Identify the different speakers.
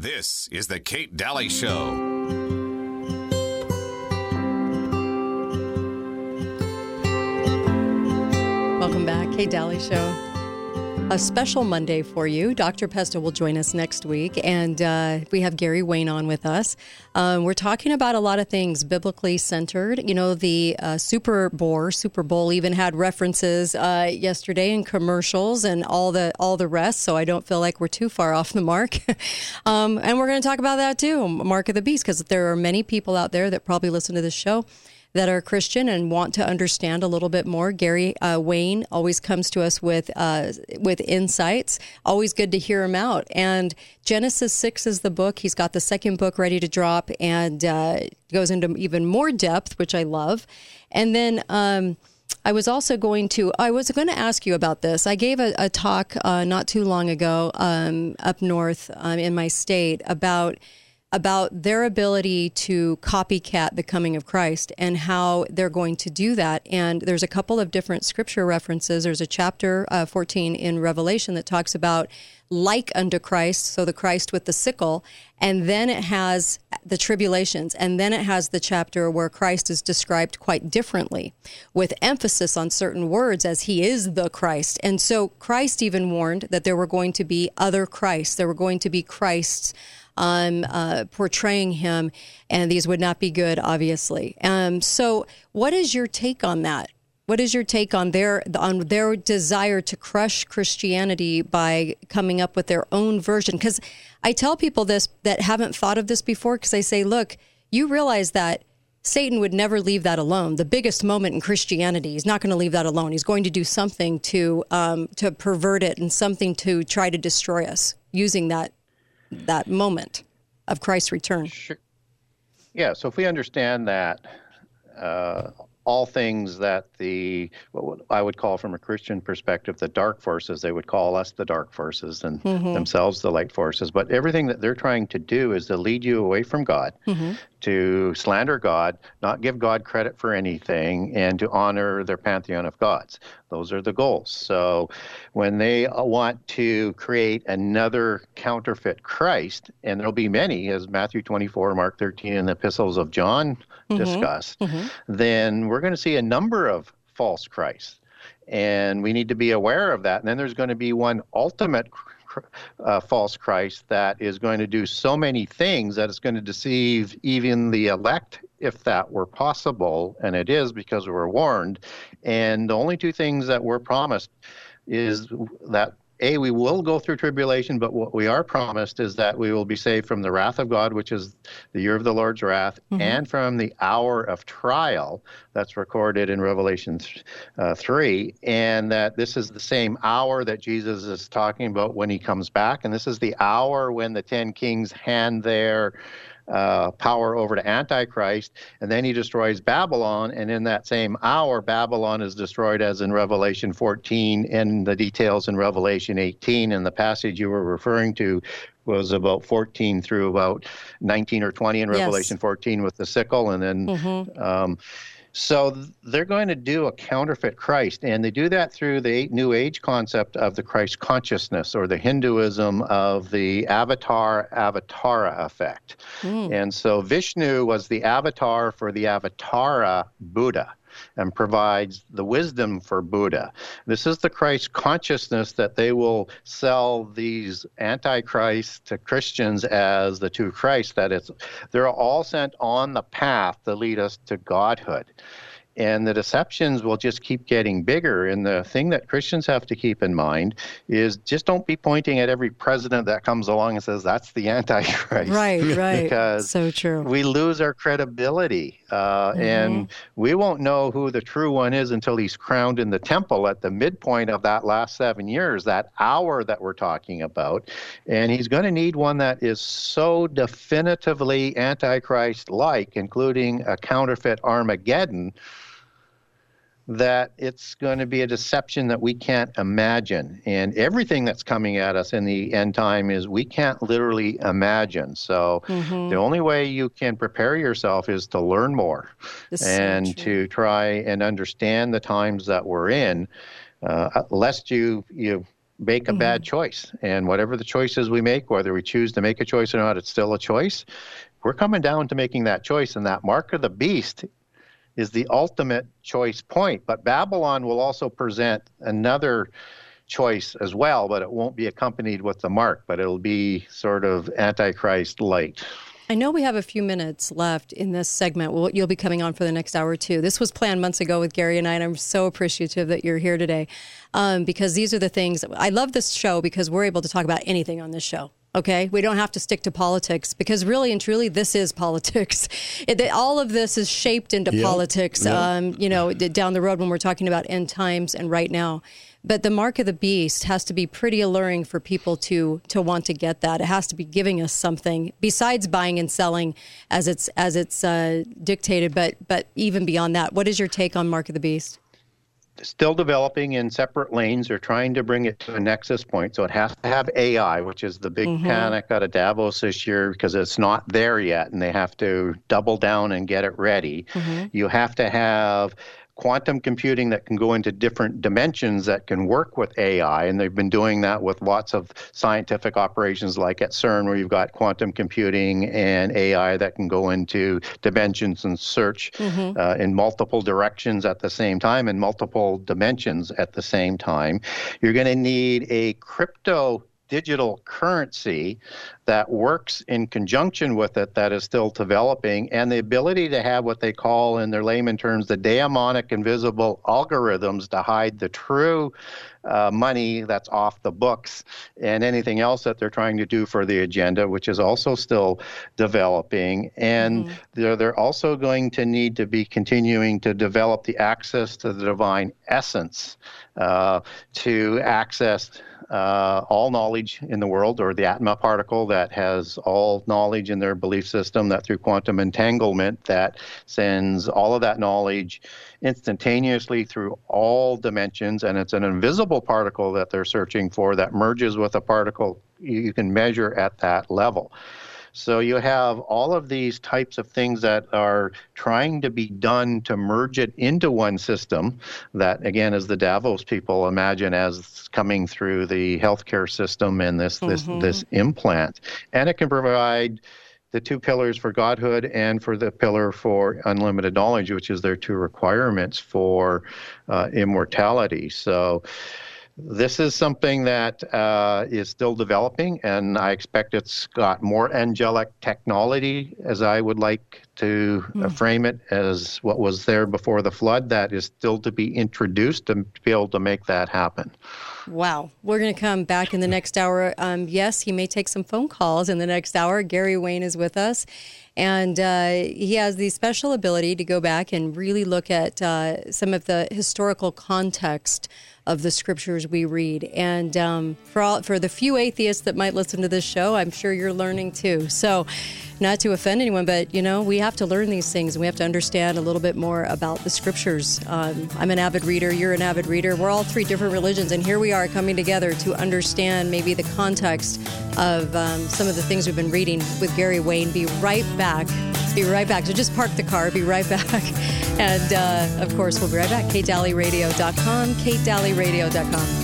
Speaker 1: This is the Kate Dalley Show.
Speaker 2: Welcome back, Kate Dalley Show. A special Monday for you. Dr. Pesta will join us next week, and uh, we have Gary Wayne on with us. Um, we're talking about a lot of things biblically centered. You know, the uh, Super Bowl, Super Bowl even had references uh, yesterday in commercials and all the all the rest. So I don't feel like we're too far off the mark. um, and we're going to talk about that too, Mark of the Beast, because there are many people out there that probably listen to this show that are Christian and want to understand a little bit more. Gary uh, Wayne always comes to us with uh, with insights. Always good to hear him out. And Genesis six is the book. He's got the second book ready to drop and uh, goes into even more depth, which I love. And then. Um, I was also going to. I was going to ask you about this. I gave a, a talk uh, not too long ago um, up north um, in my state about about their ability to copycat the coming of Christ and how they're going to do that. And there's a couple of different scripture references. There's a chapter uh, 14 in Revelation that talks about like unto Christ, so the Christ with the sickle, and then it has the tribulations, and then it has the chapter where Christ is described quite differently, with emphasis on certain words as he is the Christ. And so Christ even warned that there were going to be other Christs, there were going to be Christs um, uh, portraying him, and these would not be good, obviously. Um, so, what is your take on that? What is your take on their on their desire to crush Christianity by coming up with their own version? Because I tell people this that haven't thought of this before, because I say, look, you realize that Satan would never leave that alone. The biggest moment in Christianity, he's not going to leave that alone. He's going to do something to um, to pervert it and something to try to destroy us using that that moment of Christ's return.
Speaker 3: Sure. Yeah. So if we understand that uh, all things that the what I would call from a Christian perspective the dark forces they would call us the dark forces and mm-hmm. themselves the light forces but everything that they're trying to do is to lead you away from God mm-hmm. To slander God not give God credit for anything and to honor their pantheon of gods those are the goals so when they want to create another counterfeit Christ and there'll be many as Matthew 24 Mark 13 and the epistles of John mm-hmm. discussed mm-hmm. then we're going to see a number of false Christs. And we need to be aware of that. And then there's going to be one ultimate uh, false Christ that is going to do so many things that it's going to deceive even the elect, if that were possible. And it is because we're warned. And the only two things that we're promised is that a, we will go through tribulation, but what we are promised is that we will be saved from the wrath of God, which is the year of the Lord's wrath, mm-hmm. and from the hour of trial that's recorded in Revelation uh, 3, and that this is the same hour that Jesus is talking about when he comes back. And this is the hour when the ten kings hand their uh, power over to Antichrist, and then he destroys Babylon. And in that same hour, Babylon is destroyed, as in Revelation 14, and the details in Revelation 18. And the passage you were referring to was about 14 through about 19 or 20 in Revelation yes. 14 with the sickle, and then. Mm-hmm. Um, so they're going to do a counterfeit Christ, and they do that through the New Age concept of the Christ consciousness or the Hinduism of the avatar avatara effect. Mm. And so Vishnu was the avatar for the avatara Buddha and provides the wisdom for Buddha. This is the Christ consciousness that they will sell these antichrists to Christians as the two Christs, that it's they're all sent on the path to lead us to godhood and the deceptions will just keep getting bigger. And the thing that Christians have to keep in mind is just don't be pointing at every president that comes along and says that's the Antichrist.
Speaker 2: Right, right.
Speaker 3: because
Speaker 2: so true.
Speaker 3: We lose our credibility, uh, mm-hmm. and we won't know who the true one is until he's crowned in the temple at the midpoint of that last seven years, that hour that we're talking about. And he's going to need one that is so definitively Antichrist-like, including a counterfeit Armageddon that it's going to be a deception that we can't imagine. And everything that's coming at us in the end time is we can't literally imagine. So mm-hmm. the only way you can prepare yourself is to learn more and to try and understand the times that we're in, uh, lest you you make a mm-hmm. bad choice. And whatever the choices we make, whether we choose to make a choice or not, it's still a choice. We're coming down to making that choice, and that mark of the beast is the ultimate choice point. But Babylon will also present another choice as well, but it won't be accompanied with the mark, but it'll be sort of Antichrist light.
Speaker 2: I know we have a few minutes left in this segment. Well, you'll be coming on for the next hour too. This was planned months ago with Gary and I, and I'm so appreciative that you're here today um, because these are the things I love this show because we're able to talk about anything on this show. Okay, we don't have to stick to politics because really and truly, this is politics. It, all of this is shaped into yep. politics. Yep. Um, you know, down the road when we're talking about end times and right now. But the mark of the beast has to be pretty alluring for people to to want to get that. It has to be giving us something besides buying and selling as it's as it's uh, dictated. But but even beyond that, what is your take on mark of the beast?
Speaker 3: Still developing in separate lanes. They're trying to bring it to a nexus point. So it has to have AI, which is the big mm-hmm. panic out of Davos this year because it's not there yet, and they have to double down and get it ready. Mm-hmm. You have to have quantum computing that can go into different dimensions that can work with AI. And they've been doing that with lots of scientific operations, like at CERN, where you've got quantum computing and AI that can go into dimensions and search mm-hmm. uh, in multiple directions at the same time, in multiple dimensions at the same time. You're going to need a crypto digital currency that works in conjunction with it that is still developing, and the ability to have what they call, in their layman terms, the daemonic invisible algorithms to hide the true uh, money that's off the books and anything else that they're trying to do for the agenda, which is also still developing. And mm-hmm. they're, they're also going to need to be continuing to develop the access to the divine essence uh, to access uh, all knowledge in the world, or the Atma particle that has all knowledge in their belief system, that through quantum entanglement, that sends all of that knowledge instantaneously through all dimensions, and it's an invisible particle that they're searching for that merges with a particle you can measure at that level. So you have all of these types of things that are trying to be done to merge it into one system that, again, as the Davos people imagine as coming through the healthcare system and this, this, mm-hmm. this implant. And it can provide the two pillars for godhood and for the pillar for unlimited knowledge, which is their two requirements for uh, immortality. So, this is something that uh, is still developing, and I expect it's got more angelic technology, as I would like to mm. frame it, as what was there before the flood, that is still to be introduced to be able to make that happen.
Speaker 2: Wow. We're going to come back in the next hour. Um, yes, he may take some phone calls in the next hour. Gary Wayne is with us. And uh, he has the special ability to go back and really look at uh, some of the historical context of the scriptures we read. And um, for all, for the few atheists that might listen to this show, I'm sure you're learning too. So, not to offend anyone, but you know, we have to learn these things and we have to understand a little bit more about the scriptures. Um, I'm an avid reader, you're an avid reader. We're all three different religions, and here we are coming together to understand maybe the context of um, some of the things we've been reading with Gary Wayne. Be right back. Be right back. So just park the car, be right back. And uh, of course, we'll be right back. KateDalleyRadio.com, KateDalleyRadio.com.